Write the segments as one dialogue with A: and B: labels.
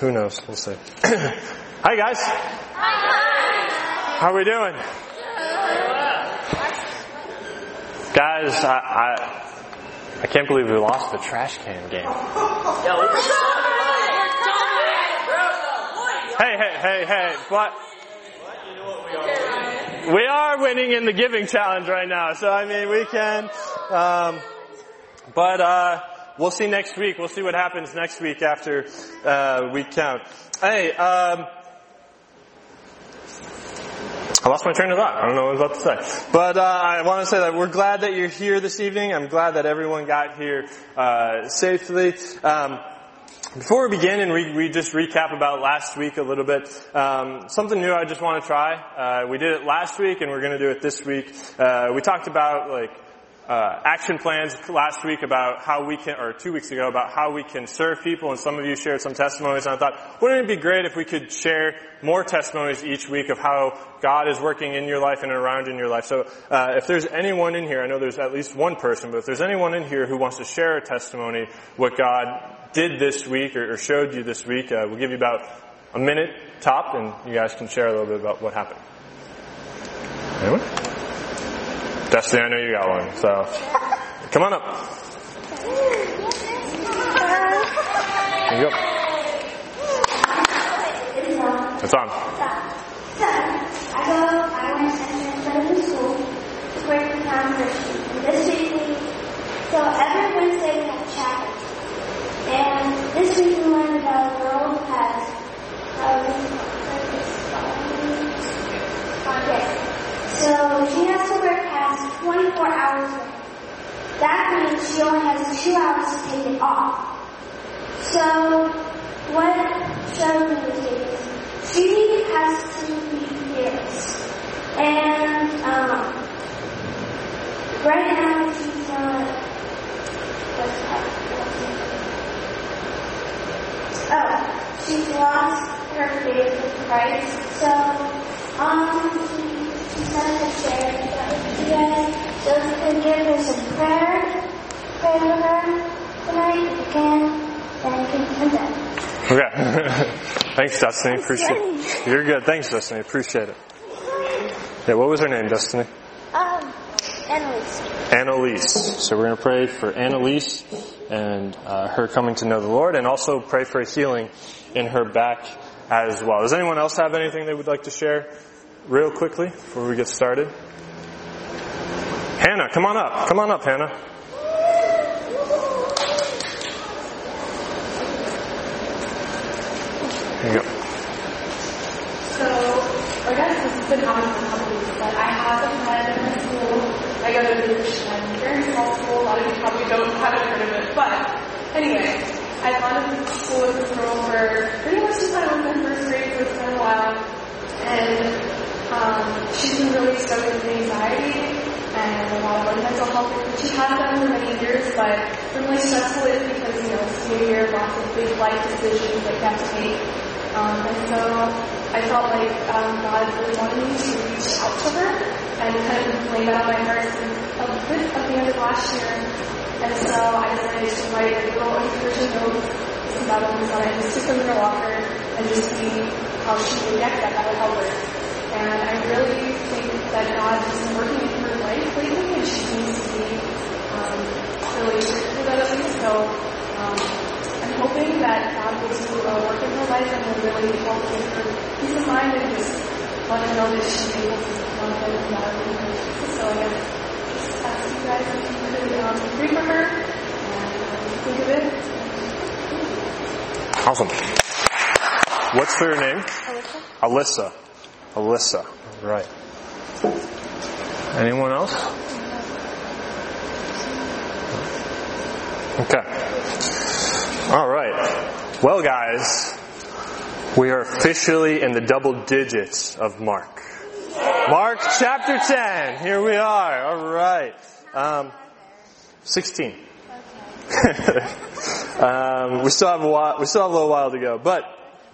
A: Who knows? We'll see. Hi guys. How are we doing? Guys, I, I, I can't believe we lost the trash can game. Hey, hey, hey, hey, but we are winning in the giving challenge right now, so I mean we can, um, but uh, we'll see next week. We'll see what happens next week after uh, we count. Hey, um, I lost my train of thought. I don't know what I was about to say. But uh, I want to say that we're glad that you're here this evening. I'm glad that everyone got here uh, safely. Um, before we begin and we, we, just recap about last week a little bit, um, something new I just want to try. Uh, we did it last week and we're going to do it this week. Uh, we talked about like uh, action plans last week about how we can, or two weeks ago, about how we can serve people, and some of you shared some testimonies, and I thought, wouldn't it be great if we could share more testimonies each week of how God is working in your life and around in your life? So, uh, if there's anyone in here, I know there's at least one person, but if there's anyone in here who wants to share a testimony, what God did this week or, or showed you this week, uh, we'll give you about a minute top, and you guys can share a little bit about what happened. Anyone? Destiny, I know you got one, so come on up. There you go. It's on.
B: So, I go, I went to Southern School to work with Tom Christian. And this week we, so every Wednesday we have chapel. And this week we learned about a girl who has, um, okay. So she has to work past 24 hours a day. That means she only has two hours to take it off. So what showed me was is she has to be fearless. And um, right now she's not? Oh, she's lost her faith with Christ. So um she, she said to share that you guys. So give her some prayer, pray for her tonight if you can, then you can send that.
A: Okay. Thanks, Destiny. Appreciate it. You're good. Thanks, Destiny. Appreciate it. Yeah, what was her name, Destiny?
B: Um, Annalise.
A: Annalise. So we're going to pray for Annalise and uh, her coming to know the Lord, and also pray for a healing in her back as well. Does anyone else have anything they would like to share, real quickly, before we get started? Hannah, come on up. Come on up, Hannah.
C: So, I guess this has been happening for a couple weeks, but I have a friend in my school. I go to the Christian, very small school. A lot of you probably don't haven't heard of it, but anyway, I've gone to school with this girl for pretty much I was in first grade, it's been a while, and um, she's been really struggling with anxiety and a lot of mental health. She has done for many years, but really stressful is because you know new year, lots of big life decisions that you have to take. Um, and so I felt like um, God really wanted me to reach out to her and kind of lay that on my heart a bit at the end of last year. And so I decided to write a little encouraging note some Bibles on it, just them in her locker and just see how she would react that. That would help her. And I really think that God has been working in her life lately, and she needs to be um, really grateful for that least. So um, hoping that God will do a work in her life and will really help give her peace of mind and just let her know that she's able to love him and love him. So I guess just ask you guys if you could um, pray for her and um, think of it.
A: Awesome. What's her name? Alyssa. Alyssa. Alyssa. Right. Anyone else? Okay. All right. Well, guys, we are officially in the double digits of Mark. Mark chapter 10. Here we are. All right. Um, 16. um, we still have a while, we still have a little while to go, but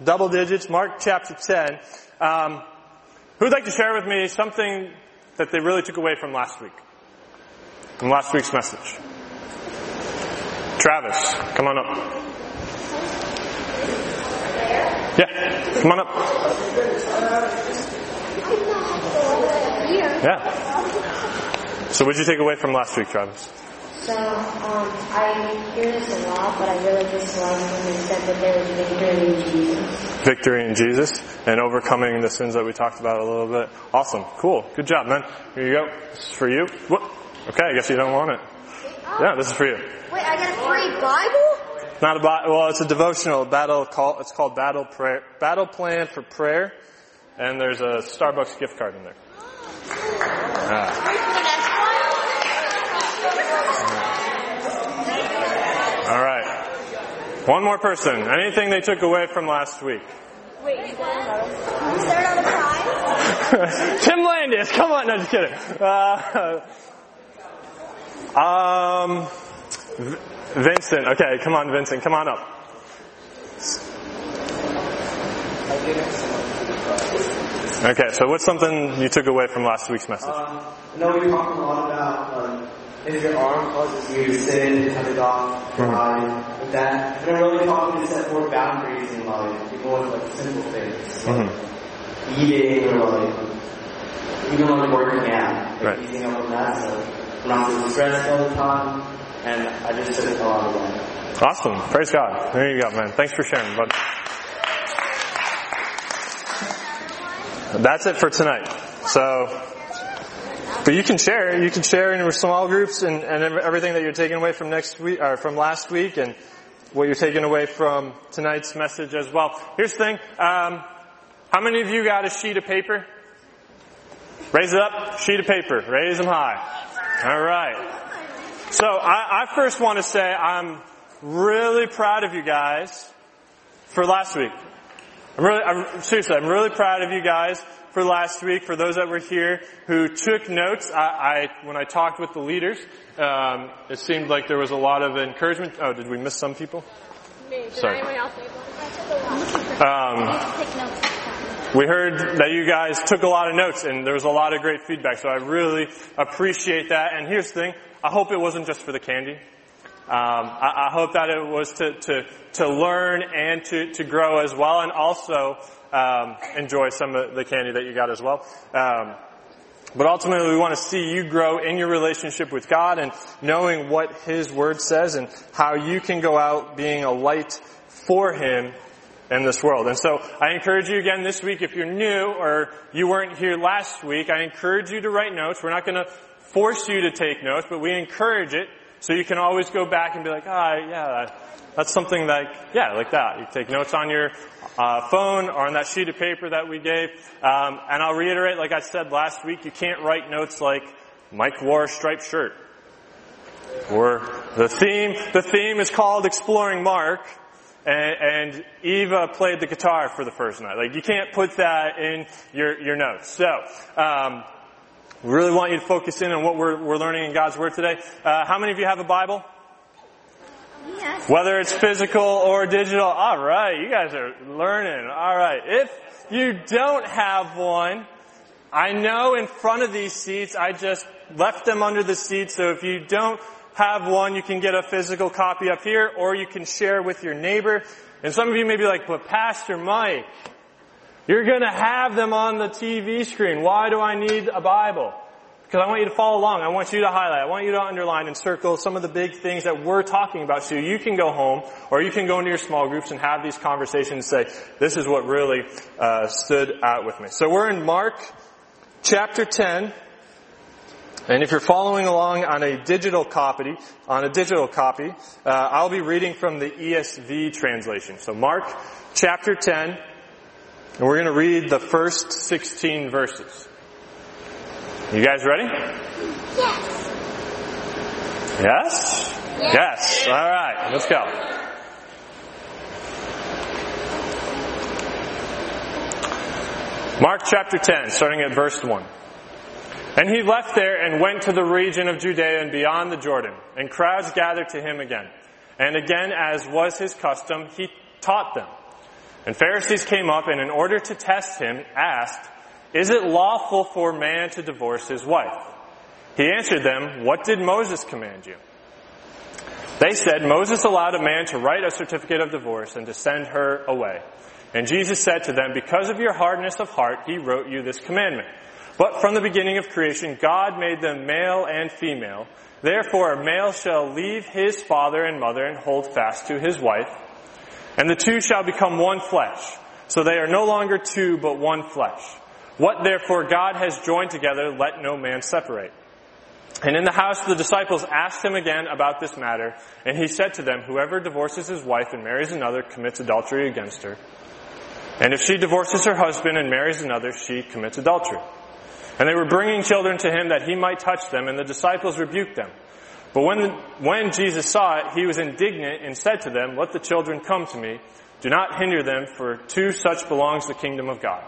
A: double digits, Mark chapter 10. Um, who'd like to share with me something that they really took away from last week? From last week's message? Travis, come on up. Yeah, come on up. Yeah. So, what did you take away from last week, Travis?
D: So, um, I hear this a lot, but I really just love when they said that there was victory in Jesus.
A: Victory in Jesus and overcoming the sins that we talked about a little bit. Awesome. Cool. Good job, man. Here you go. This is for you. What? Okay, I guess you don't want it. Yeah, this is for you.
B: Wait, I got a free Bible?
A: Not a Bi- well, it's a devotional battle call. It's called Battle Prayer, Battle Plan for Prayer, and there's a Starbucks gift card in there. Ah.
B: Wait for the next
A: All right. One more person. Anything they took away from last week?
B: Wait, is there another prize?
A: Tim Landis, come on, no, just kidding. Uh, um, Vincent, okay, come on, Vincent, come on up. Okay, so what's something you took away from last week's message?
E: Um, I know we talked a lot about um, if your arm causes you to sin, cut it off, your eye, with that. And really talking to set more boundaries in life, even with like simple things, like eating or like even like working out, like
A: Right.
E: easing up on that. So I'm not so stressed all the time, and I just took a lot of that.
A: Awesome, praise God. There you go, man. Thanks for sharing, bud. That's it for tonight. So, but you can share. You can share in your small groups and, and everything that you're taking away from next week or from last week, and what you're taking away from tonight's message as well. Here's the thing. Um, how many of you got a sheet of paper? Raise it up. Sheet of paper. Raise them high. All right. So I, I first want to say I'm really proud of you guys for last week. I'm really, I'm, seriously, I'm really proud of you guys for last week. For those that were here who took notes, I, I when I talked with the leaders, um, it seemed like there was a lot of encouragement. Oh, did we miss some people? Sorry. Um, we heard that you guys took a lot of notes and there was a lot of great feedback, so I really appreciate that. And here's the thing, I hope it wasn't just for the candy. Um, I, I hope that it was to, to, to learn and to, to grow as well and also um, enjoy some of the candy that you got as well. Um, but ultimately, we want to see you grow in your relationship with God and knowing what His Word says and how you can go out being a light for Him in this world. And so I encourage you again this week, if you're new or you weren't here last week, I encourage you to write notes. We're not going to force you to take notes, but we encourage it so you can always go back and be like, ah, yeah, that's something like, yeah, like that. You take notes on your uh, phone or on that sheet of paper that we gave. Um, and I'll reiterate, like I said last week, you can't write notes like Mike wore a striped shirt. Or the theme, the theme is called Exploring Mark, and, and Eva played the guitar for the first night. Like you can't put that in your, your notes. So, um, we really want you to focus in on what we're, we're learning in God's Word today. Uh, how many of you have a Bible?
B: Yes.
A: Whether it's physical or digital. All right, you guys are learning. All right. If you don't have one, I know in front of these seats, I just left them under the seats. So if you don't have one, you can get a physical copy up here, or you can share with your neighbor. And some of you may be like, but Pastor Mike, you're gonna have them on the TV screen. Why do I need a Bible? Because I want you to follow along. I want you to highlight. I want you to underline and circle some of the big things that we're talking about so you can go home or you can go into your small groups and have these conversations and say, this is what really uh, stood out with me. So we're in Mark chapter 10. And if you're following along on a digital copy, on a digital copy, uh, I'll be reading from the ESV translation. So Mark chapter 10, and we're going to read the first 16 verses. You guys ready?
B: Yes.
A: Yes? Yes. All right. Let's go. Mark chapter 10, starting at verse 1. And he left there and went to the region of Judea and beyond the Jordan, and crowds gathered to him again. And again, as was his custom, he taught them. And Pharisees came up and in order to test him, asked, Is it lawful for a man to divorce his wife? He answered them, What did Moses command you? They said, Moses allowed a man to write a certificate of divorce and to send her away. And Jesus said to them, Because of your hardness of heart, he wrote you this commandment. But from the beginning of creation, God made them male and female. Therefore, a male shall leave his father and mother and hold fast to his wife, and the two shall become one flesh. So they are no longer two, but one flesh. What therefore God has joined together, let no man separate. And in the house the disciples asked him again about this matter, and he said to them, Whoever divorces his wife and marries another commits adultery against her. And if she divorces her husband and marries another, she commits adultery. And they were bringing children to him that he might touch them, and the disciples rebuked them. But when, when Jesus saw it, he was indignant and said to them, Let the children come to me. Do not hinder them, for to such belongs the kingdom of God.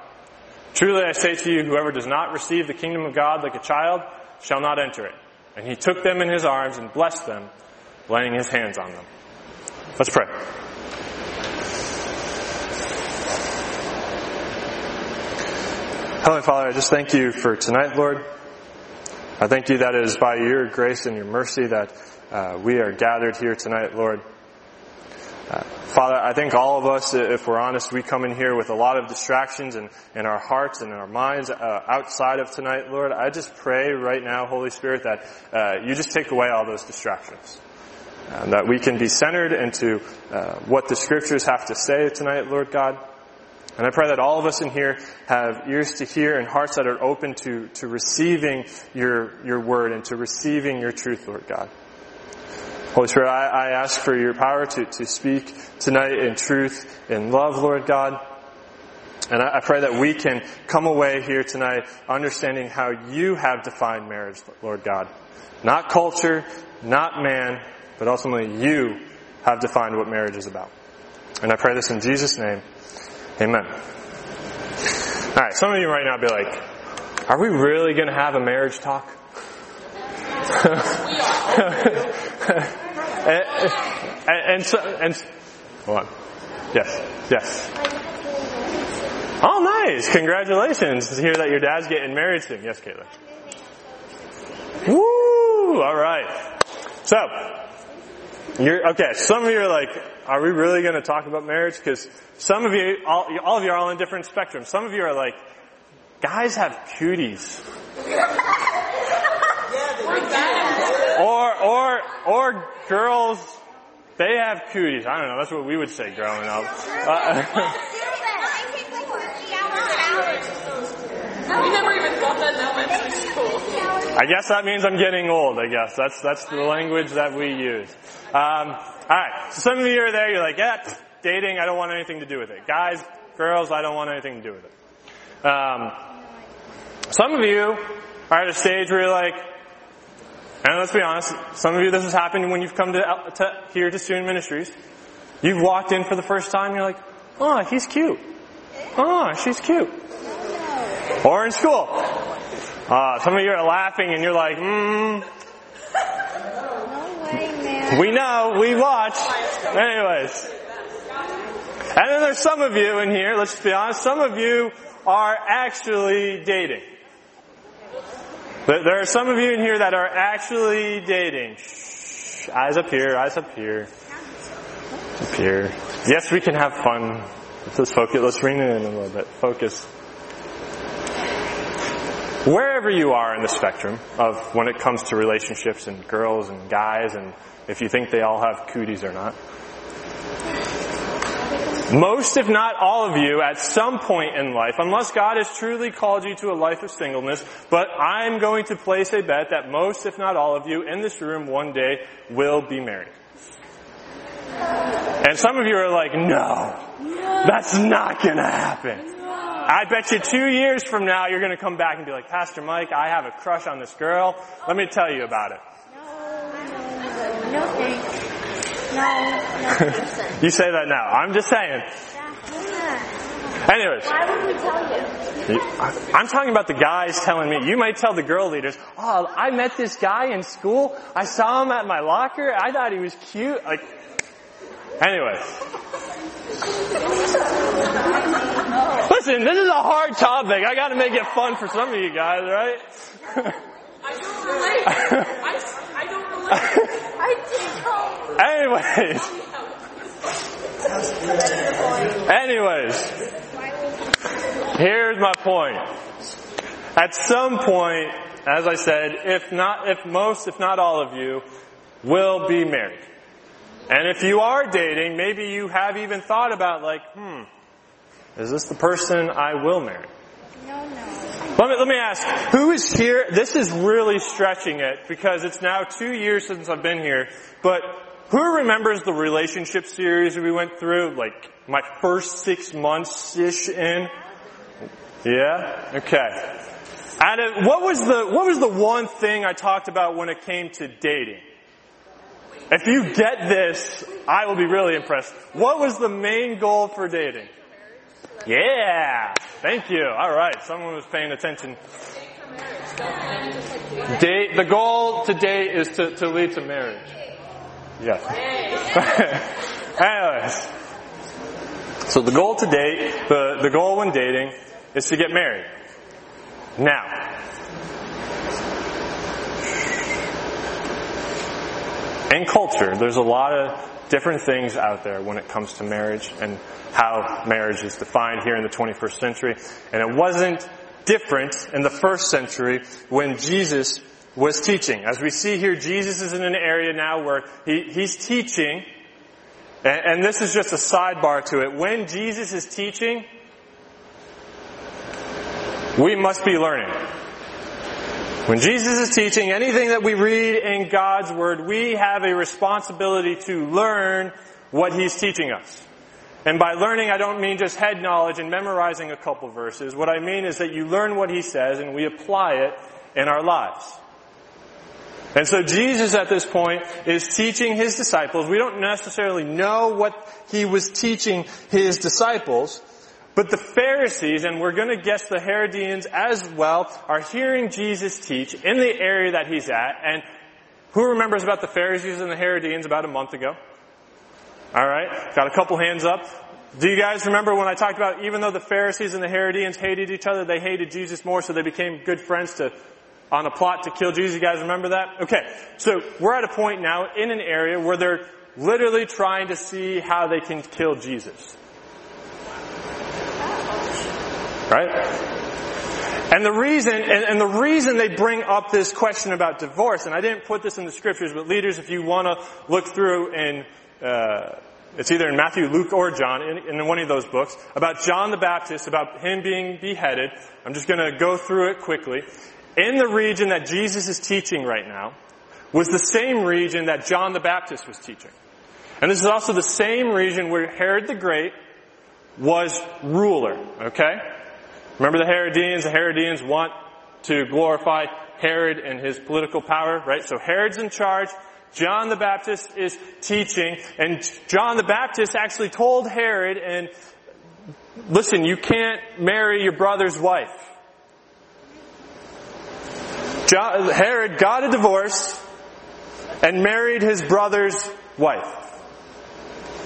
A: Truly I say to you, whoever does not receive the kingdom of God like a child shall not enter it. And he took them in his arms and blessed them, laying his hands on them. Let's pray. Heavenly Father, I just thank you for tonight, Lord. I thank you that it is by your grace and your mercy that uh, we are gathered here tonight, Lord. Uh, Father, I think all of us, if we're honest, we come in here with a lot of distractions in, in our hearts and in our minds uh, outside of tonight, Lord. I just pray right now, Holy Spirit, that uh, you just take away all those distractions. And that we can be centered into uh, what the scriptures have to say tonight, Lord God. And I pray that all of us in here have ears to hear and hearts that are open to, to receiving your, your word and to receiving your truth, Lord God. Holy Spirit, I, I ask for your power to, to speak tonight in truth, in love, Lord God. And I, I pray that we can come away here tonight understanding how you have defined marriage, Lord God. Not culture, not man, but ultimately you have defined what marriage is about. And I pray this in Jesus' name. Amen. Alright, some of you right now be like, are we really gonna have a marriage talk? and, and, so, and, hold on. Yes, yes. Oh, nice. Congratulations to hear that your dad's getting married soon. Yes, Caitlin. Woo! Alright. So, you're, okay, some of you are like, are we really going to talk about marriage? Because some of you, all, all, of you are all in different spectrums. Some of you are like, guys have cooties. or, or, or girls, they have cooties. I don't know, that's what we would say growing up. Uh,
C: We never even thought that in school.
A: I guess that means I'm getting old, I guess. That's, that's the language that we use. Um, alright, so some of you are there, you're like, yeah, dating, I don't want anything to do with it. Guys, girls, I don't want anything to do with it. Um, some of you are at a stage where you're like, and let's be honest, some of you this has happened when you've come to, to here to student ministries. You've walked in for the first time, you're like, oh, he's cute. Oh, she's cute. Or in school. Uh, some of you are laughing and you're like, mm. We know, we watch. Anyways. And then there's some of you in here, let's be honest, some of you are actually dating. There are some of you in here that are actually dating. Shh, eyes up here, eyes up here. Up here. Yes, we can have fun. Let's focus, let's rein it in a little bit. Focus. Wherever you are in the spectrum of when it comes to relationships and girls and guys and if you think they all have cooties or not. Most, if not all of you, at some point in life, unless God has truly called you to a life of singleness, but I'm going to place a bet that most, if not all of you, in this room one day will be married. And some of you are like, no, that's not gonna happen. I bet you two years from now you're gonna come back and be like, Pastor Mike, I have a crush on this girl. Let me tell you about it.
D: No thanks. No, no thanks.
A: You say that now. I'm just saying. Anyways.
D: Why would we tell you?
A: I'm talking about the guys telling me. You might tell the girl leaders, oh, I met this guy in school. I saw him at my locker. I thought he was cute. Like, anyways. Listen, this is a hard topic. I gotta make it fun for some of you guys, right?
C: I
A: Anyways. Anyways, here's my point. At some point, as I said, if not, if most, if not all of you, will be married. And if you are dating, maybe you have even thought about like, hmm, is this the person I will marry?
B: No, no.
A: Let me, let me ask, who is here? This is really stretching it because it's now two years since I've been here, but who remembers the relationship series we went through? Like my first six months-ish in? Yeah? Okay. Of, what was the, what was the one thing I talked about when it came to dating? If you get this, I will be really impressed. What was the main goal for dating? Yeah! Thank you. Alright, someone was paying attention. Date, the goal today is to, to lead to marriage. Yes. Anyways. So the goal to date, the, the goal when dating is to get married. Now, in culture, there's a lot of different things out there when it comes to marriage and how marriage is defined here in the 21st century. And it wasn't different in the first century when Jesus was teaching. As we see here, Jesus is in an area now where he, he's teaching, and, and this is just a sidebar to it. When Jesus is teaching, we must be learning. When Jesus is teaching anything that we read in God's Word, we have a responsibility to learn what He's teaching us. And by learning, I don't mean just head knowledge and memorizing a couple verses. What I mean is that you learn what He says and we apply it in our lives. And so Jesus at this point is teaching His disciples. We don't necessarily know what He was teaching His disciples, but the Pharisees, and we're going to guess the Herodians as well, are hearing Jesus teach in the area that he's at. And who remembers about the Pharisees and the Herodians about a month ago? Alright, got a couple hands up. Do you guys remember when I talked about even though the Pharisees and the Herodians hated each other, they hated Jesus more, so they became good friends to, on a plot to kill Jesus? You guys remember that? Okay, so we're at a point now in an area where they're literally trying to see how they can kill Jesus. Right? And the reason, and, and, the reason they bring up this question about divorce, and I didn't put this in the scriptures, but leaders, if you want to look through in, uh, it's either in Matthew, Luke, or John, in, in one of those books, about John the Baptist, about him being beheaded. I'm just going to go through it quickly. In the region that Jesus is teaching right now, was the same region that John the Baptist was teaching. And this is also the same region where Herod the Great was ruler, okay? Remember the Herodians? The Herodians want to glorify Herod and his political power, right? So Herod's in charge. John the Baptist is teaching, and John the Baptist actually told Herod, and listen, you can't marry your brother's wife. John, Herod got a divorce and married his brother's wife.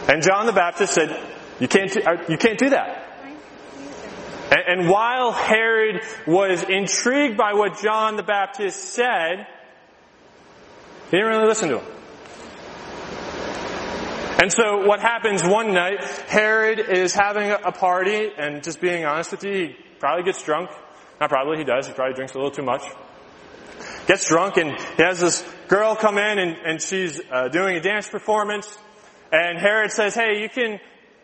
A: And John the Baptist said, you can't, uh, you can't do that. And while Herod was intrigued by what John the Baptist said, he didn't really listen to him. And so what happens one night, Herod is having a party, and just being honest with you, he probably gets drunk. Not probably, he does. He probably drinks a little too much. Gets drunk, and he has this girl come in, and, and she's uh, doing a dance performance. And Herod says, hey, you can,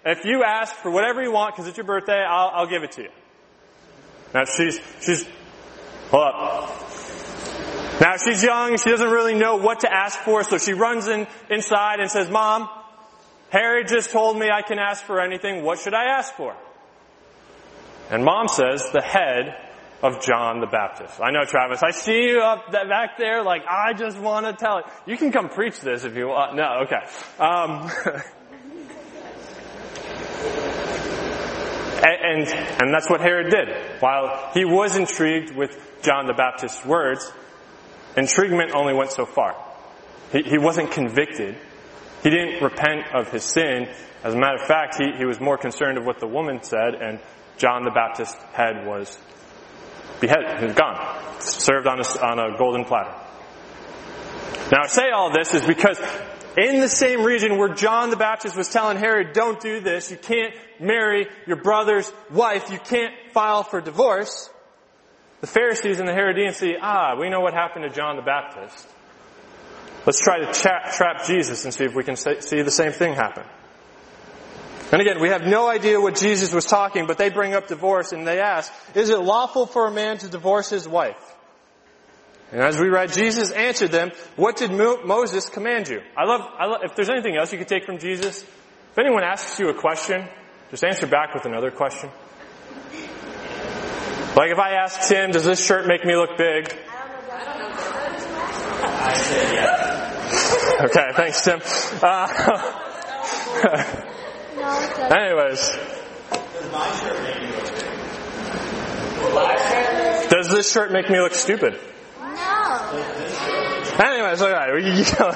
A: if you ask for whatever you want, because it's your birthday, I'll, I'll give it to you. Now she's, she's, hold up. Now she's young, she doesn't really know what to ask for, so she runs in, inside and says, Mom, Harry just told me I can ask for anything, what should I ask for? And mom says, the head of John the Baptist. I know Travis, I see you up back there, like, I just want to tell it. You can come preach this if you want. No, okay. Um, And, and that's what Herod did. While he was intrigued with John the Baptist's words, intriguement only went so far. He, he wasn't convicted. He didn't repent of his sin. As a matter of fact, he, he was more concerned of what the woman said, and John the Baptist's head was beheaded. He was gone. Served on a, on a golden platter. Now I say all this is because in the same region where John the Baptist was telling Herod, don't do this, you can't marry your brother's wife, you can't file for divorce, the Pharisees and the Herodians see, ah, we know what happened to John the Baptist. Let's try to tra- trap Jesus and see if we can see the same thing happen. And again, we have no idea what Jesus was talking, but they bring up divorce and they ask, is it lawful for a man to divorce his wife? And as we read, Jesus answered them, what did Mo- Moses command you? I love, I love, if there's anything else you could take from Jesus, if anyone asks you a question, just answer back with another question. Like if I ask Tim, does this shirt make me look big?
E: I said yes.
A: Okay, thanks Tim. Uh, anyways.
E: Does my shirt make you look big?
A: Does this shirt make me look stupid?
B: No.
A: Anyways, alright, you know.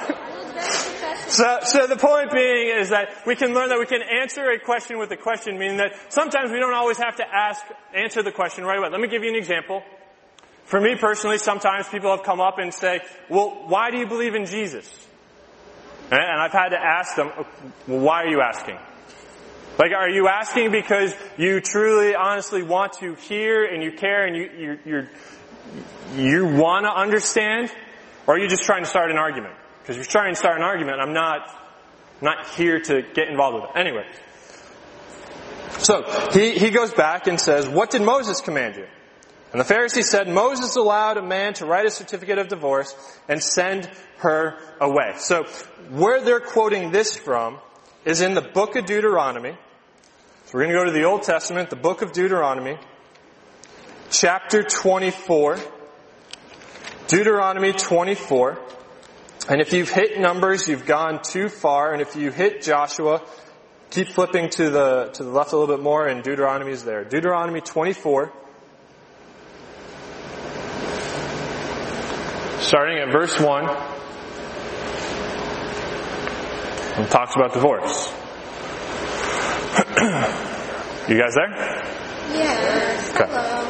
A: So, so the point being is that we can learn that we can answer a question with a question, meaning that sometimes we don't always have to ask, answer the question right away. Let me give you an example. For me personally, sometimes people have come up and say, well, why do you believe in Jesus? And I've had to ask them, well, why are you asking? Like, are you asking because you truly, honestly want to hear and you care and you, you, you want to understand? Or are you just trying to start an argument? Because you're trying to start an argument, I'm not, not here to get involved with it. Anyway. So, he, he goes back and says, what did Moses command you? And the Pharisee said, Moses allowed a man to write a certificate of divorce and send her away. So, where they're quoting this from is in the book of Deuteronomy. So we're going to go to the Old Testament, the book of Deuteronomy, chapter 24. Deuteronomy 24. And if you've hit numbers, you've gone too far. And if you hit Joshua, keep flipping to the, to the left a little bit more and Deuteronomy is there. Deuteronomy 24. Starting at verse 1. And talks about divorce. you guys there?
B: Yes.
A: Okay.
B: Hello.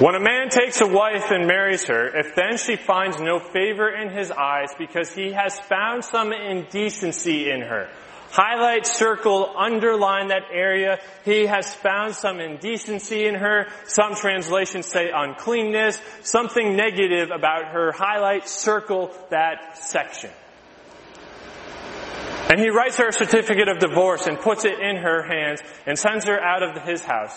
A: When a man takes a wife and marries her, if then she finds no favor in his eyes because he has found some indecency in her, highlight, circle, underline that area. He has found some indecency in her. Some translations say uncleanness, something negative about her. Highlight, circle that section. And he writes her a certificate of divorce and puts it in her hands and sends her out of his house.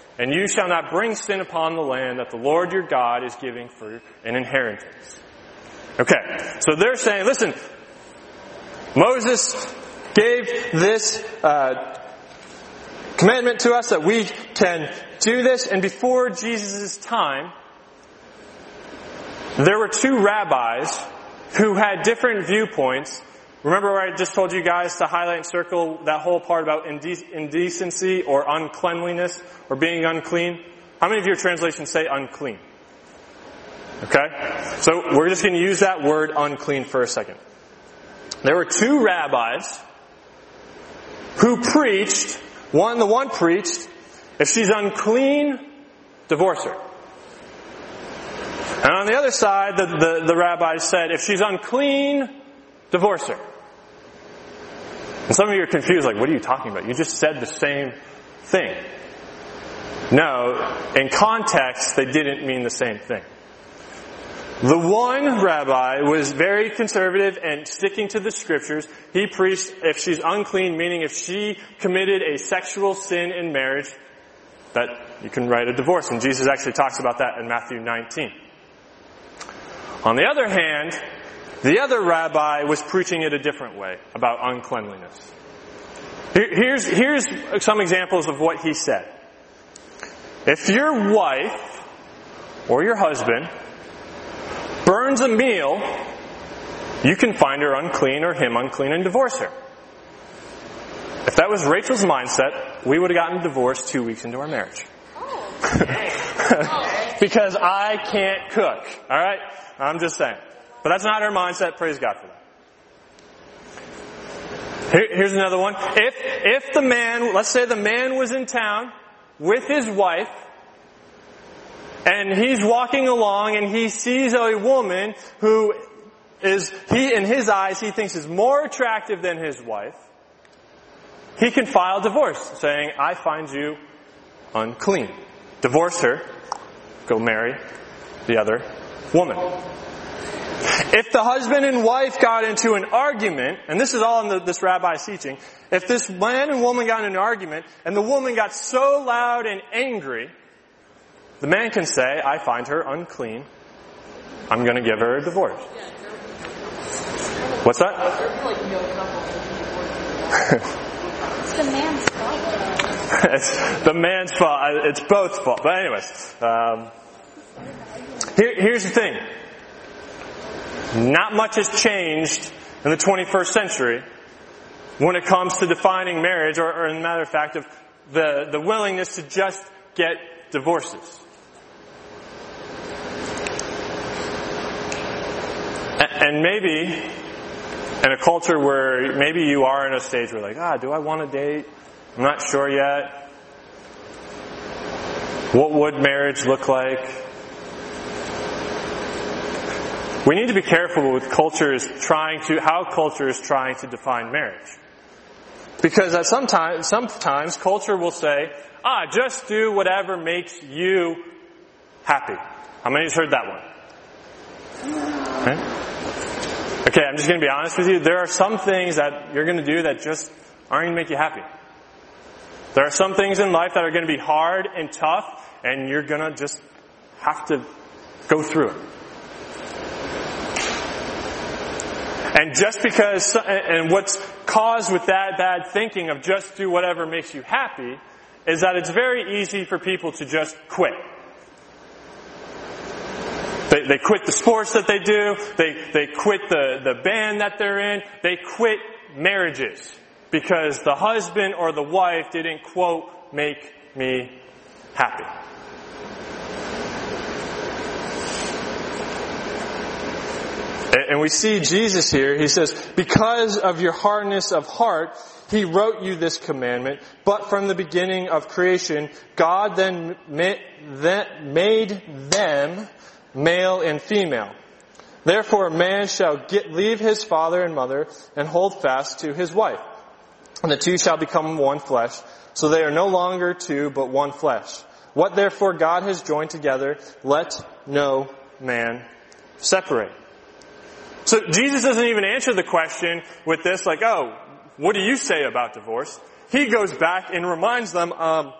A: and you shall not bring sin upon the land that the Lord your God is giving for an inheritance. Okay, so they're saying, listen, Moses gave this uh, commandment to us that we can do this, and before Jesus' time, there were two rabbis who had different viewpoints. Remember where I just told you guys to highlight and circle that whole part about indecency or uncleanliness or being unclean? How many of your translations say unclean? Okay? So we're just going to use that word unclean for a second. There were two rabbis who preached, one, the one preached, if she's unclean, divorce her. And on the other side, the, the, the rabbis said, if she's unclean, divorce her. And some of you are confused, like, what are you talking about? You just said the same thing. No, in context, they didn't mean the same thing. The one rabbi was very conservative and sticking to the scriptures. He preached if she's unclean, meaning if she committed a sexual sin in marriage, that you can write a divorce. And Jesus actually talks about that in Matthew 19. On the other hand, the other rabbi was preaching it a different way about uncleanliness. Here's, here's some examples of what he said. If your wife or your husband burns a meal, you can find her unclean or him unclean and divorce her. If that was Rachel's mindset, we would have gotten divorced two weeks into our marriage. Oh, because I can't cook. Alright? I'm just saying. But that's not her mindset. Praise God for that. Here, here's another one. If, if the man, let's say the man was in town with his wife, and he's walking along and he sees a woman who is, he, in his eyes, he thinks is more attractive than his wife, he can file divorce saying, I find you unclean. Divorce her, go marry the other woman. If the husband and wife got into an argument, and this is all in the, this rabbi's teaching, if this man and woman got in an argument, and the woman got so loud and angry, the man can say, I find her unclean. I'm going to give her a divorce. What's that?
B: It's the man's fault.
A: it's the man's fault. It's both fault. But anyways, um, here, here's the thing. Not much has changed in the 21st century when it comes to defining marriage, or, or in a matter of fact, of the, the willingness to just get divorces. And maybe in a culture where maybe you are in a stage where like, ah, do I want to date? I'm not sure yet. What would marriage look like? We need to be careful with culture is trying to, how culture is trying to define marriage. Because at sometimes, sometimes culture will say, ah, just do whatever makes you happy. How many has heard that one? Okay? okay, I'm just gonna be honest with you. There are some things that you're gonna do that just aren't gonna make you happy. There are some things in life that are gonna be hard and tough, and you're gonna just have to go through it. And just because, and what's caused with that bad thinking of just do whatever makes you happy is that it's very easy for people to just quit. They, they quit the sports that they do, they, they quit the, the band that they're in, they quit marriages because the husband or the wife didn't quote make me happy. And we see Jesus here, he says, because of your hardness of heart, he wrote you this commandment, but from the beginning of creation, God then made them male and female. Therefore a man shall get, leave his father and mother and hold fast to his wife. And the two shall become one flesh. So they are no longer two, but one flesh. What therefore God has joined together, let no man separate. So Jesus doesn't even answer the question with this, like, oh, what do you say about divorce? He goes back and reminds them, um,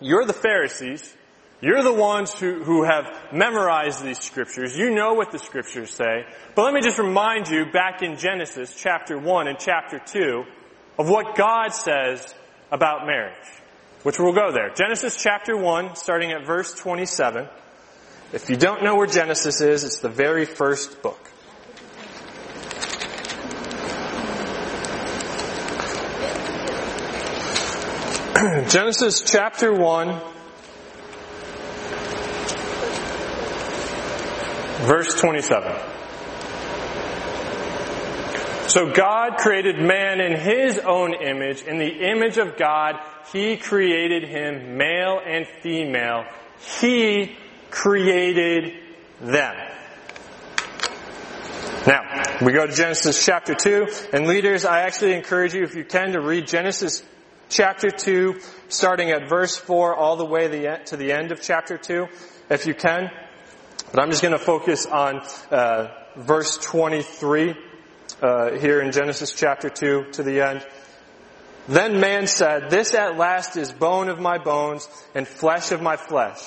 A: you're the Pharisees. You're the ones who, who have memorized these scriptures. You know what the scriptures say. But let me just remind you back in Genesis chapter 1 and chapter 2 of what God says about marriage. Which we'll go there. Genesis chapter 1, starting at verse 27. If you don't know where Genesis is, it's the very first book. Genesis chapter 1, verse 27. So God created man in his own image. In the image of God, he created him male and female. He created them. Now, we go to Genesis chapter 2, and leaders, I actually encourage you, if you can, to read Genesis chapter 2, starting at verse 4 all the way to the end of chapter 2, if you can. But I'm just going to focus on uh, verse 23 uh, here in Genesis chapter 2 to the end. Then man said, This at last is bone of my bones and flesh of my flesh.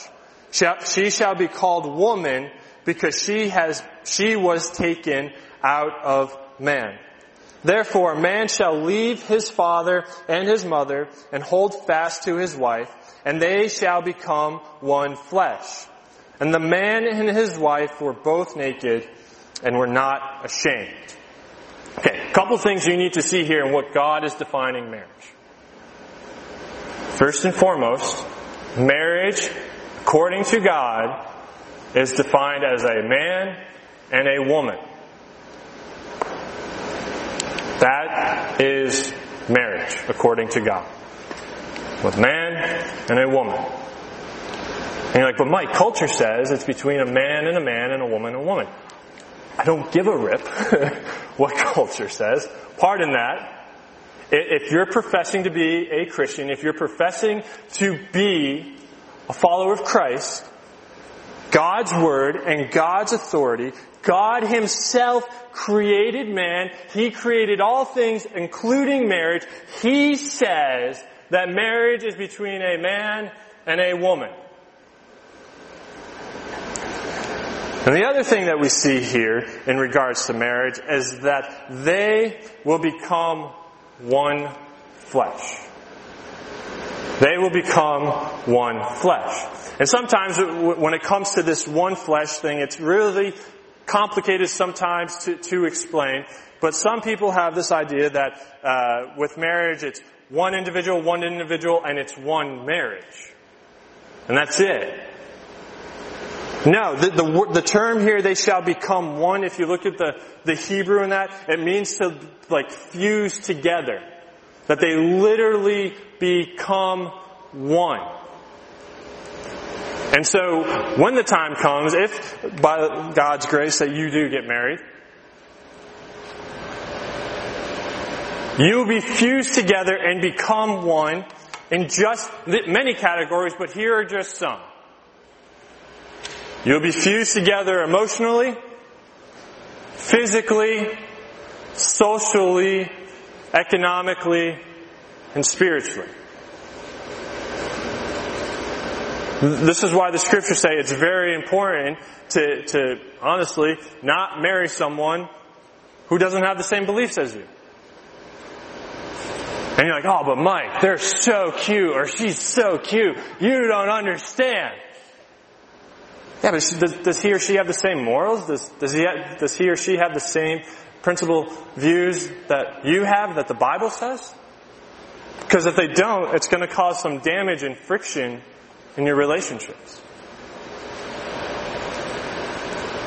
A: She shall be called woman because she has, she was taken out of man. Therefore, a man shall leave his father and his mother and hold fast to his wife, and they shall become one flesh. And the man and his wife were both naked and were not ashamed. Okay, a couple things you need to see here in what God is defining marriage. first and foremost, marriage, according to God, is defined as a man and a woman. That is marriage, according to God. With man and a woman. And you're like, but Mike, culture says it's between a man and a man and a woman and a woman. I don't give a rip what culture says. Pardon that. If you're professing to be a Christian, if you're professing to be a follower of Christ, God's Word and God's authority, God Himself created man. He created all things, including marriage. He says that marriage is between a man and a woman. And the other thing that we see here in regards to marriage is that they will become one flesh. They will become one flesh. And sometimes when it comes to this one flesh thing, it's really complicated sometimes to, to explain. But some people have this idea that uh, with marriage, it's one individual, one individual, and it's one marriage. And that's it. No, the, the, the, term here, they shall become one, if you look at the, the Hebrew in that, it means to like fuse together. That they literally become one. And so, when the time comes, if by God's grace that you do get married, you will be fused together and become one in just many categories, but here are just some. You'll be fused together emotionally, physically, socially, economically, and spiritually. This is why the scriptures say it's very important to, to honestly not marry someone who doesn't have the same beliefs as you. And you're like, oh, but Mike, they're so cute, or she's so cute. You don't understand. Yeah, but does, does, he or she have the same morals? Does, does, he have, does he or she have the same principal views that you have, that the Bible says? Because if they don't, it's going to cause some damage and friction in your relationships.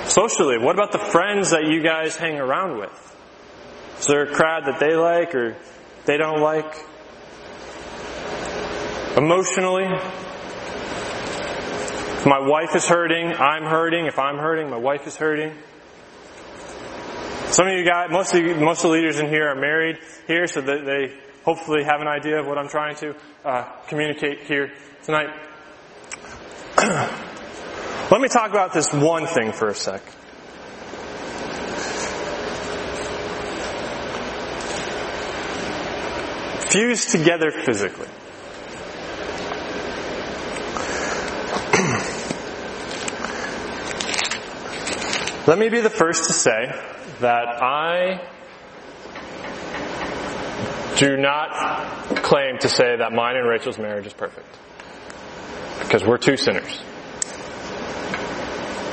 A: Socially, what about the friends that you guys hang around with? Is there a crowd that they like or they don't like? Emotionally, if my wife is hurting, I'm hurting. If I'm hurting, my wife is hurting. Some of you guys, most of, you, most of the leaders in here are married here, so that they hopefully have an idea of what I'm trying to uh, communicate here tonight. Let me talk about this one thing for a sec. Fused together physically. Let me be the first to say that I do not claim to say that mine and Rachel's marriage is perfect. Because we're two sinners.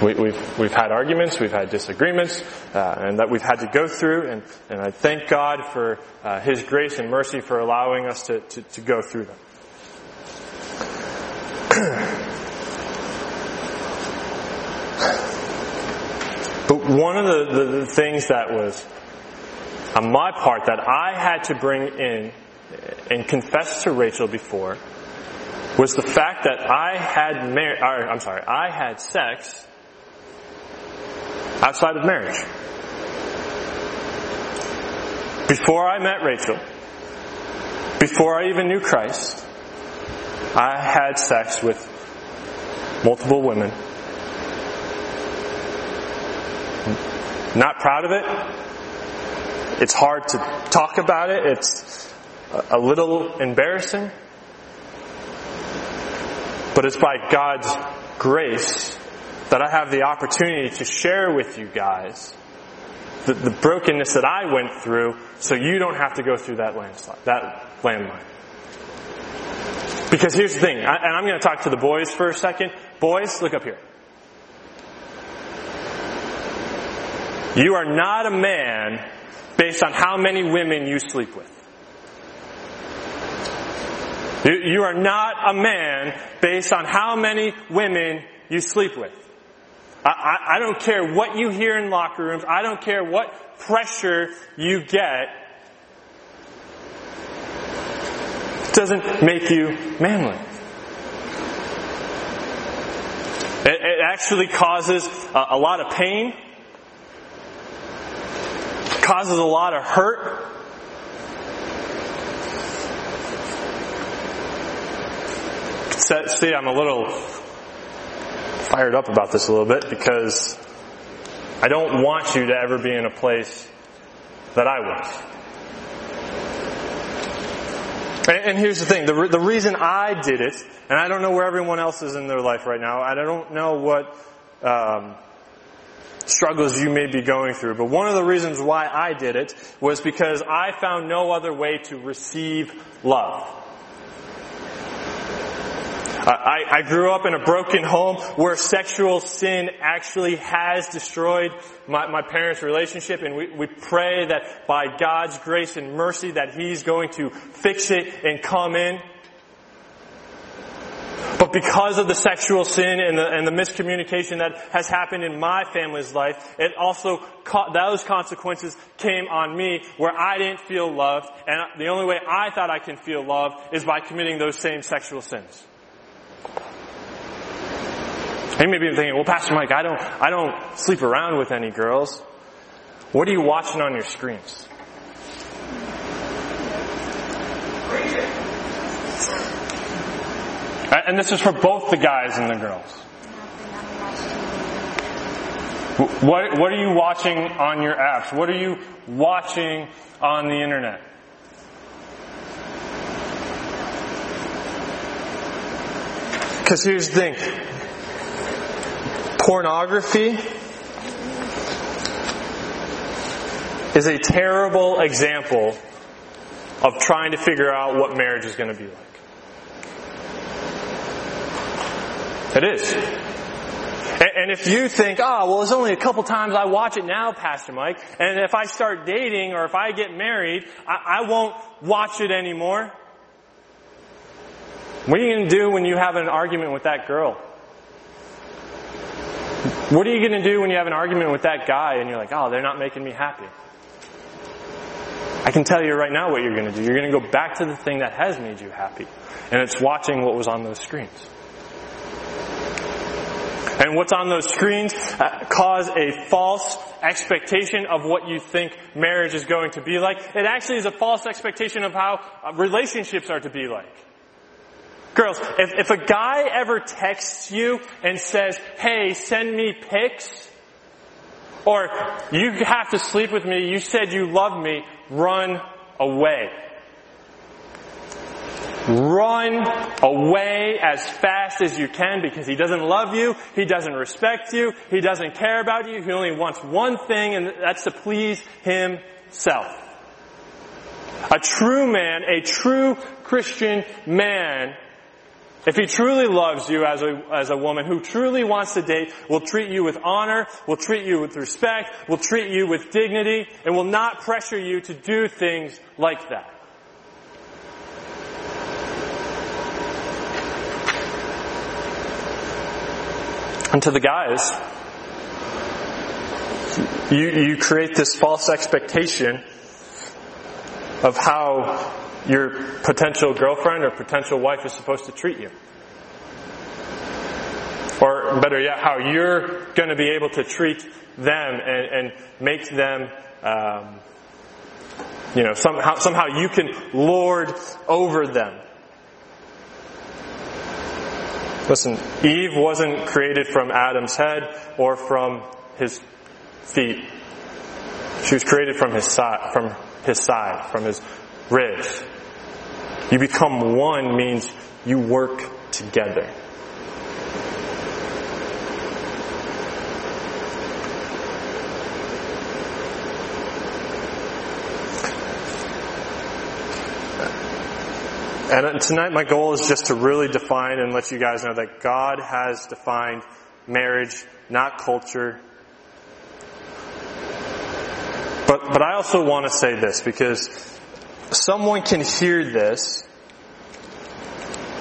A: We, have we've, we've had arguments, we've had disagreements, uh, and that we've had to go through, and, and I thank God for uh, His grace and mercy for allowing us to, to, to go through them. one of the, the, the things that was on my part that I had to bring in and confess to Rachel before was the fact that I had mar- or, I'm sorry, I had sex outside of marriage. Before I met Rachel, before I even knew Christ, I had sex with multiple women Not proud of it. It's hard to talk about it. It's a little embarrassing. But it's by God's grace that I have the opportunity to share with you guys the, the brokenness that I went through so you don't have to go through that landslide, that landmine. Because here's the thing, and I'm going to talk to the boys for a second. Boys, look up here. You are not a man based on how many women you sleep with. You, are not a man based on how many women you sleep with. I, I, I don't care what you hear in locker rooms. I don't care what pressure you get. It doesn't make you manly. It, it actually causes a, a lot of pain, causes a lot of hurt. See, I'm a little fired up about this a little bit because I don't want you to ever be in a place that I was. And, here's the thing, the, the reason I did it, and I don't know where everyone else is in their life right now, I don't know what um, struggles you may be going through, but one of the reasons why I did it was because I found no other way to receive love. I, I grew up in a broken home where sexual sin actually has destroyed my, my parents' relationship and we, we pray that by God's grace and mercy that He's going to fix it and come in. But because of the sexual sin and the, and the miscommunication that has happened in my family's life, it also, those consequences came on me where I didn't feel loved and the only way I thought I can feel loved is by committing those same sexual sins. And you may be thinking, well, Pastor Mike, I don't, I don't sleep around with any girls. What are you watching on your screens? Uh, and this is for both the guys and the girls. What, what are you watching on your apps? What are you watching on the internet? Because here's the thing Pornography is a terrible example of trying to figure out what marriage is going to be like. It is. And if you think, oh, well, it's only a couple times I watch it now, Pastor Mike, and if I start dating or if I get married, I, I won't watch it anymore. What are you going to do when you have an argument with that girl? What are you going to do when you have an argument with that guy and you're like, oh, they're not making me happy? I can tell you right now what you're going to do. You're going to go back to the thing that has made you happy. And it's watching what was on those screens. And what's on those screens uh, cause a false expectation of what you think marriage is going to be like. It actually is a false expectation of how uh, relationships are to be like. Girls, if, if a guy ever texts you and says, hey, send me pics, or you have to sleep with me, you said you love me, run away. Run away as fast as you can because he doesn't love you, he doesn't respect you, he doesn't care about you, he only wants one thing and that's to please himself. A true man, a true Christian man if he truly loves you as a, as a woman who truly wants to date, will treat you with honor, will treat you with respect, will treat you with dignity, and will not pressure you to do things like that. And to the guys, you, you create this false expectation of how your potential girlfriend or potential wife is supposed to treat you. Or better yet, how you're going to be able to treat them and, and make them, um, you know, somehow, somehow you can lord over them. Listen, Eve wasn't created from Adam's head or from his feet. She was created from his side, from his side, from his ribs. You become one means you work together. And tonight my goal is just to really define and let you guys know that God has defined marriage, not culture. But, but I also want to say this because someone can hear this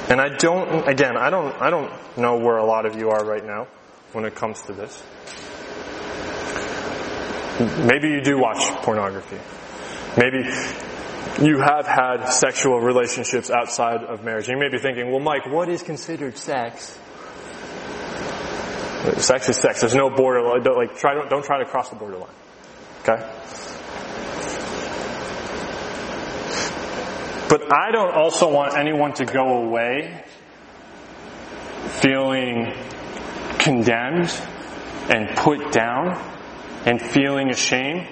A: And I don't, again, I don't, I don't know where a lot of you are right now when it comes to this. Maybe you do watch pornography. Maybe you have had sexual relationships outside of marriage. You may be thinking, well, Mike, what is considered sex? Sex is sex. There's no border. Don't, like, try, don't, don't try to cross the borderline. Okay? But I don't also want anyone to go away feeling condemned and put down and feeling ashamed.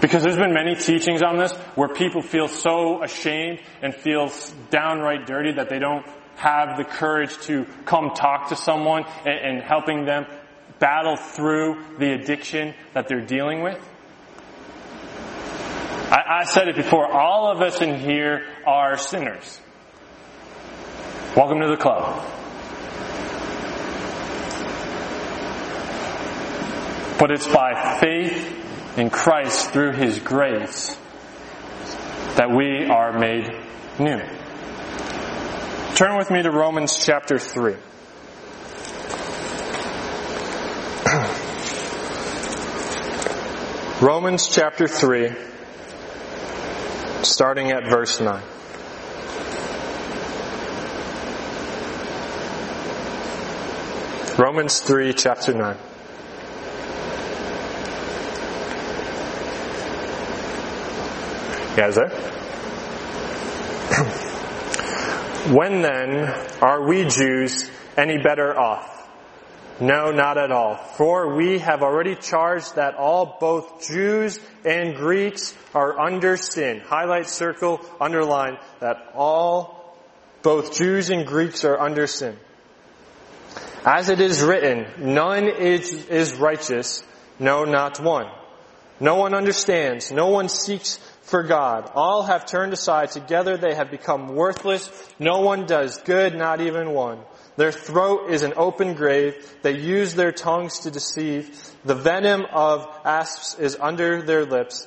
A: Because there's been many teachings on this where people feel so ashamed and feel downright dirty that they don't have the courage to come talk to someone and, and helping them battle through the addiction that they're dealing with. I, I said it before, all of us in here are sinners. Welcome to the club. But it's by faith in Christ through His grace that we are made new. Turn with me to Romans chapter 3. Romans chapter 3, starting at verse 9. Romans 3, chapter 9. You guys there? when then are we Jews any better off? No, not at all. For we have already charged that all, both Jews and Greeks, are under sin. Highlight, circle, underline that all, both Jews and Greeks are under sin. As it is written, none is, is righteous, no, not one. No one understands, no one seeks for God. All have turned aside. Together they have become worthless. No one does good, not even one. Their throat is an open grave. They use their tongues to deceive. The venom of asps is under their lips.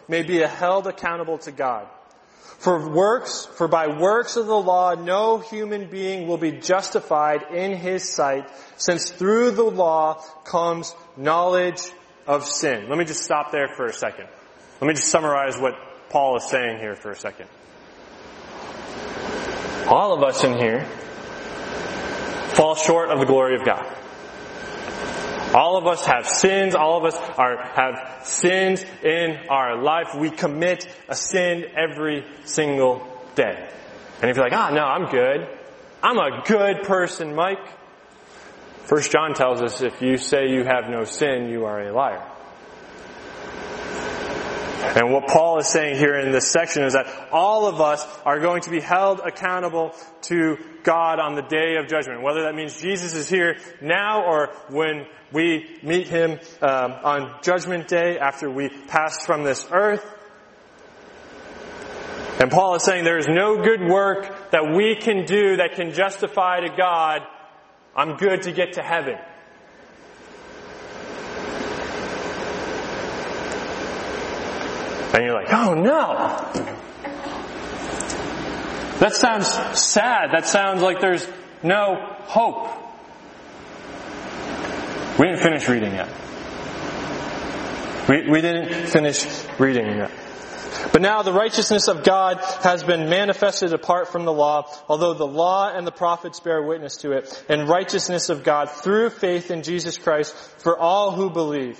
A: may be held accountable to God. For works, for by works of the law, no human being will be justified in his sight, since through the law comes knowledge of sin. Let me just stop there for a second. Let me just summarize what Paul is saying here for a second. All of us in here fall short of the glory of God. All of us have sins. All of us are, have sins in our life. We commit a sin every single day. And if you're like, ah, oh, no, I'm good. I'm a good person, Mike. First John tells us if you say you have no sin, you are a liar. And what Paul is saying here in this section is that all of us are going to be held accountable to God on the day of judgment. Whether that means Jesus is here now or when we meet Him um, on judgment day after we pass from this earth. And Paul is saying there is no good work that we can do that can justify to God, I'm good to get to heaven. And you're like, oh no! That sounds sad. That sounds like there's no hope. We didn't finish reading yet. We, we didn't finish reading yet. But now the righteousness of God has been manifested apart from the law, although the law and the prophets bear witness to it, and righteousness of God through faith in Jesus Christ for all who believe.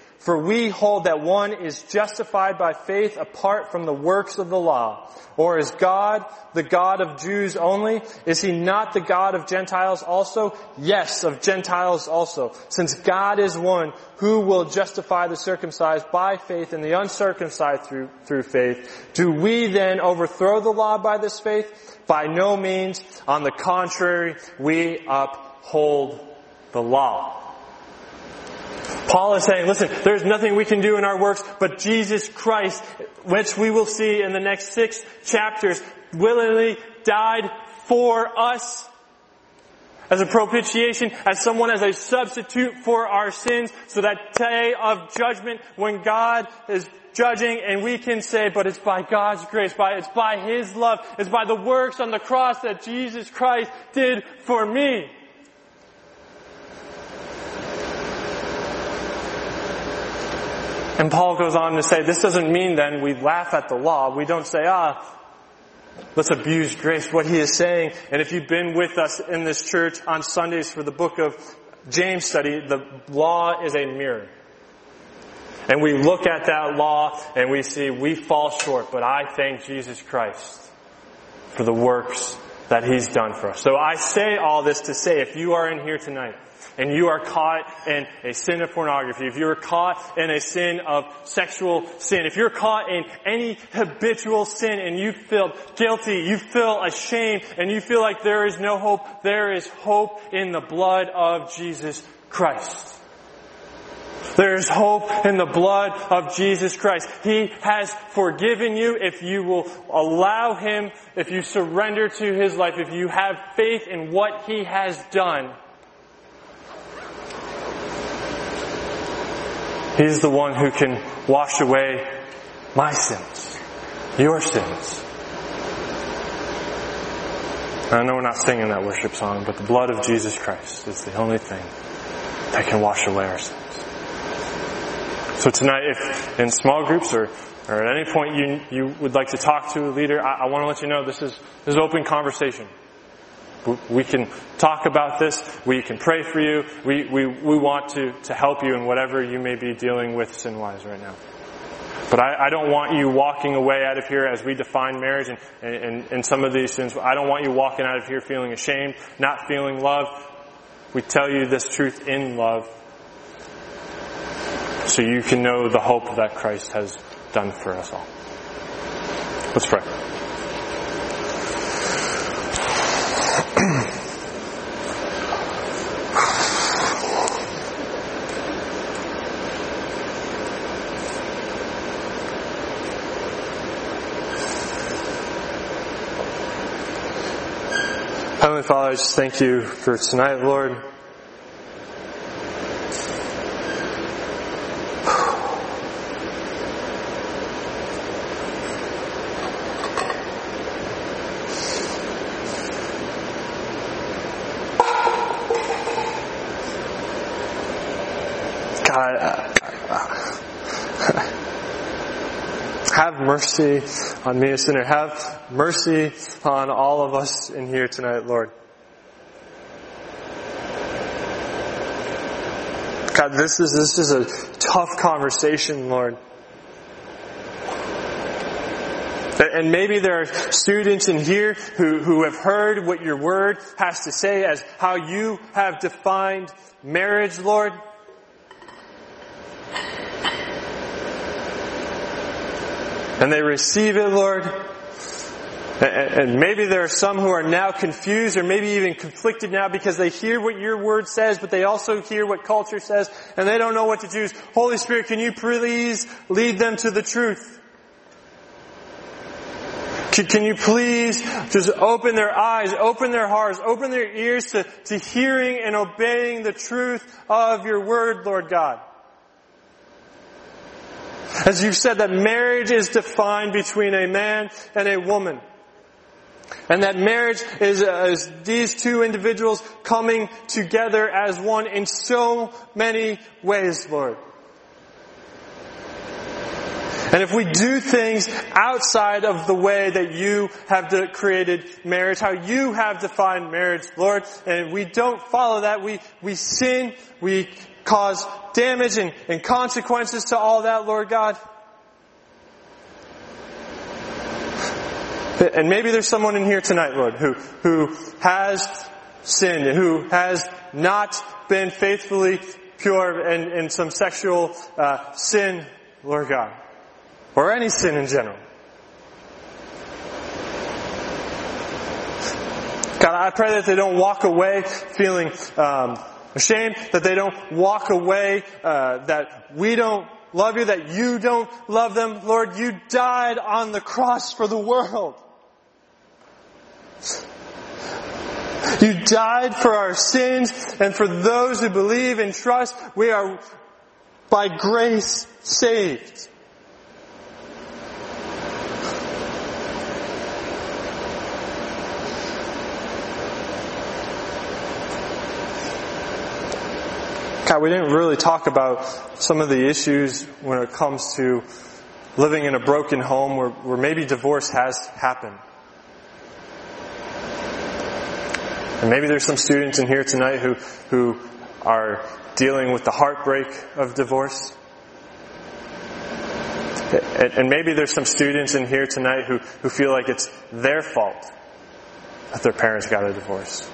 A: For we hold that one is justified by faith apart from the works of the law. Or is God the God of Jews only? Is he not the God of Gentiles also? Yes, of Gentiles also. Since God is one, who will justify the circumcised by faith and the uncircumcised through, through faith? Do we then overthrow the law by this faith? By no means. On the contrary, we uphold the law. Paul is saying, listen, there's nothing we can do in our works, but Jesus Christ, which we will see in the next six chapters, willingly died for us as a propitiation, as someone as a substitute for our sins, so that day of judgment when God is judging and we can say, but it's by God's grace, by, it's by His love, it's by the works on the cross that Jesus Christ did for me. And Paul goes on to say, this doesn't mean then we laugh at the law. We don't say, ah, let's abuse grace. What he is saying, and if you've been with us in this church on Sundays for the book of James study, the law is a mirror. And we look at that law and we see we fall short, but I thank Jesus Christ for the works that He's done for us. So I say all this to say, if you are in here tonight, and you are caught in a sin of pornography, if you're caught in a sin of sexual sin, if you're caught in any habitual sin and you feel guilty, you feel ashamed, and you feel like there is no hope, there is hope in the blood of Jesus Christ. There is hope in the blood of Jesus Christ. He has forgiven you if you will allow Him, if you surrender to His life, if you have faith in what He has done. He's the one who can wash away my sins, your sins. I know we're not singing that worship song, but the blood of Jesus Christ is the only thing that can wash away our sins. So tonight, if in small groups or, or at any point you, you would like to talk to a leader, I, I want to let you know this is, this is open conversation. We can talk about this. We can pray for you. We, we, we want to, to help you in whatever you may be dealing with sin-wise right now. But I, I, don't want you walking away out of here as we define marriage and, and, and some of these sins. I don't want you walking out of here feeling ashamed, not feeling love. We tell you this truth in love so you can know the hope that Christ has done for us all. Let's pray. Heavenly Father, I just thank you for tonight, Lord. God, have mercy on me, a sinner. Have mercy on all of us in here tonight, Lord. God, this is, this is a tough conversation, Lord. And maybe there are students in here who, who have heard what your word has to say as how you have defined marriage, Lord. and they receive it, Lord. And maybe there are some who are now confused or maybe even conflicted now because they hear what your word says, but they also hear what culture says and they don't know what to choose. Holy Spirit, can you please lead them to the truth? Can you please just open their eyes, open their hearts, open their ears to, to hearing and obeying the truth of your word, Lord God? As you've said that marriage is defined between a man and a woman. And that marriage is, uh, is these two individuals coming together as one in so many ways, Lord. And if we do things outside of the way that you have created marriage, how you have defined marriage, Lord, and we don't follow that, we, we sin, we cause damage and, and consequences to all that, Lord God. And maybe there's someone in here tonight, Lord, who, who has sinned, who has not been faithfully pure in, in some sexual uh, sin, Lord God or any sin in general. God, I pray that they don't walk away feeling um, ashamed, that they don't walk away, uh, that we don't love you, that you don't love them. Lord, you died on the cross for the world. You died for our sins and for those who believe and trust, we are by grace saved. God, we didn't really talk about some of the issues when it comes to living in a broken home where, where maybe divorce has happened. And maybe there's some students in here tonight who, who are dealing with the heartbreak of divorce. And maybe there's some students in here tonight who, who feel like it's their fault that their parents got a divorce.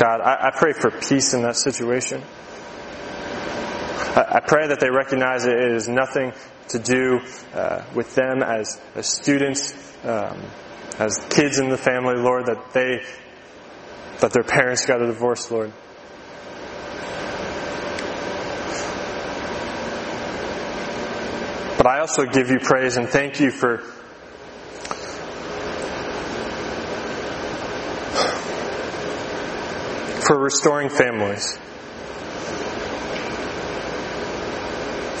A: God, I, I pray for peace in that situation. I, I pray that they recognize it is nothing to do uh, with them as, as students, um, as kids in the family, Lord, that they, that their parents got a divorce, Lord. But I also give you praise and thank you for for restoring families.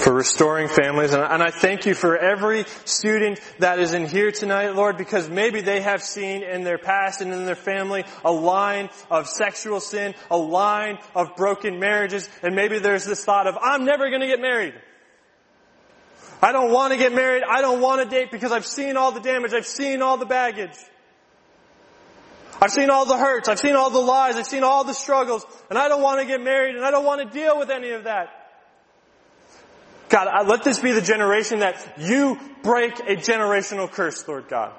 A: For restoring families. And I thank you for every student that is in here tonight, Lord, because maybe they have seen in their past and in their family a line of sexual sin, a line of broken marriages, and maybe there's this thought of, I'm never gonna get married. I don't want to get married. I don't want to date because I've seen all the damage. I've seen all the baggage. I've seen all the hurts. I've seen all the lies. I've seen all the struggles. And I don't want to get married and I don't want to deal with any of that. God, I, let this be the generation that you break a generational curse, Lord God.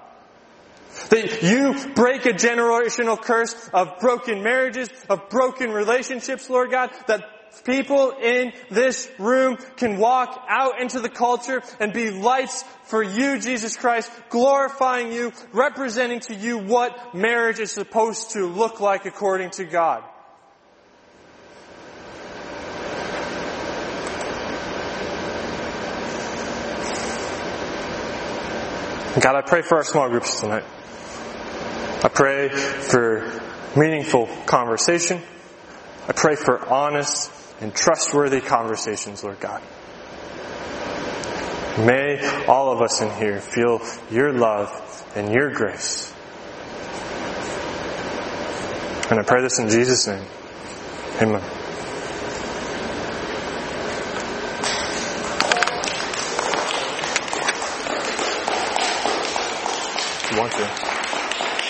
A: That you break a generational curse of broken marriages, of broken relationships, Lord God, that people in this room can walk out into the culture and be lights for you, Jesus Christ, glorifying you, representing to you what marriage is supposed to look like according to God. God, I pray for our small groups tonight. I pray for meaningful conversation. I pray for honest and trustworthy conversations, Lord God. May all of us in here feel your love and your grace. And I pray this in Jesus' name. Amen. You want to.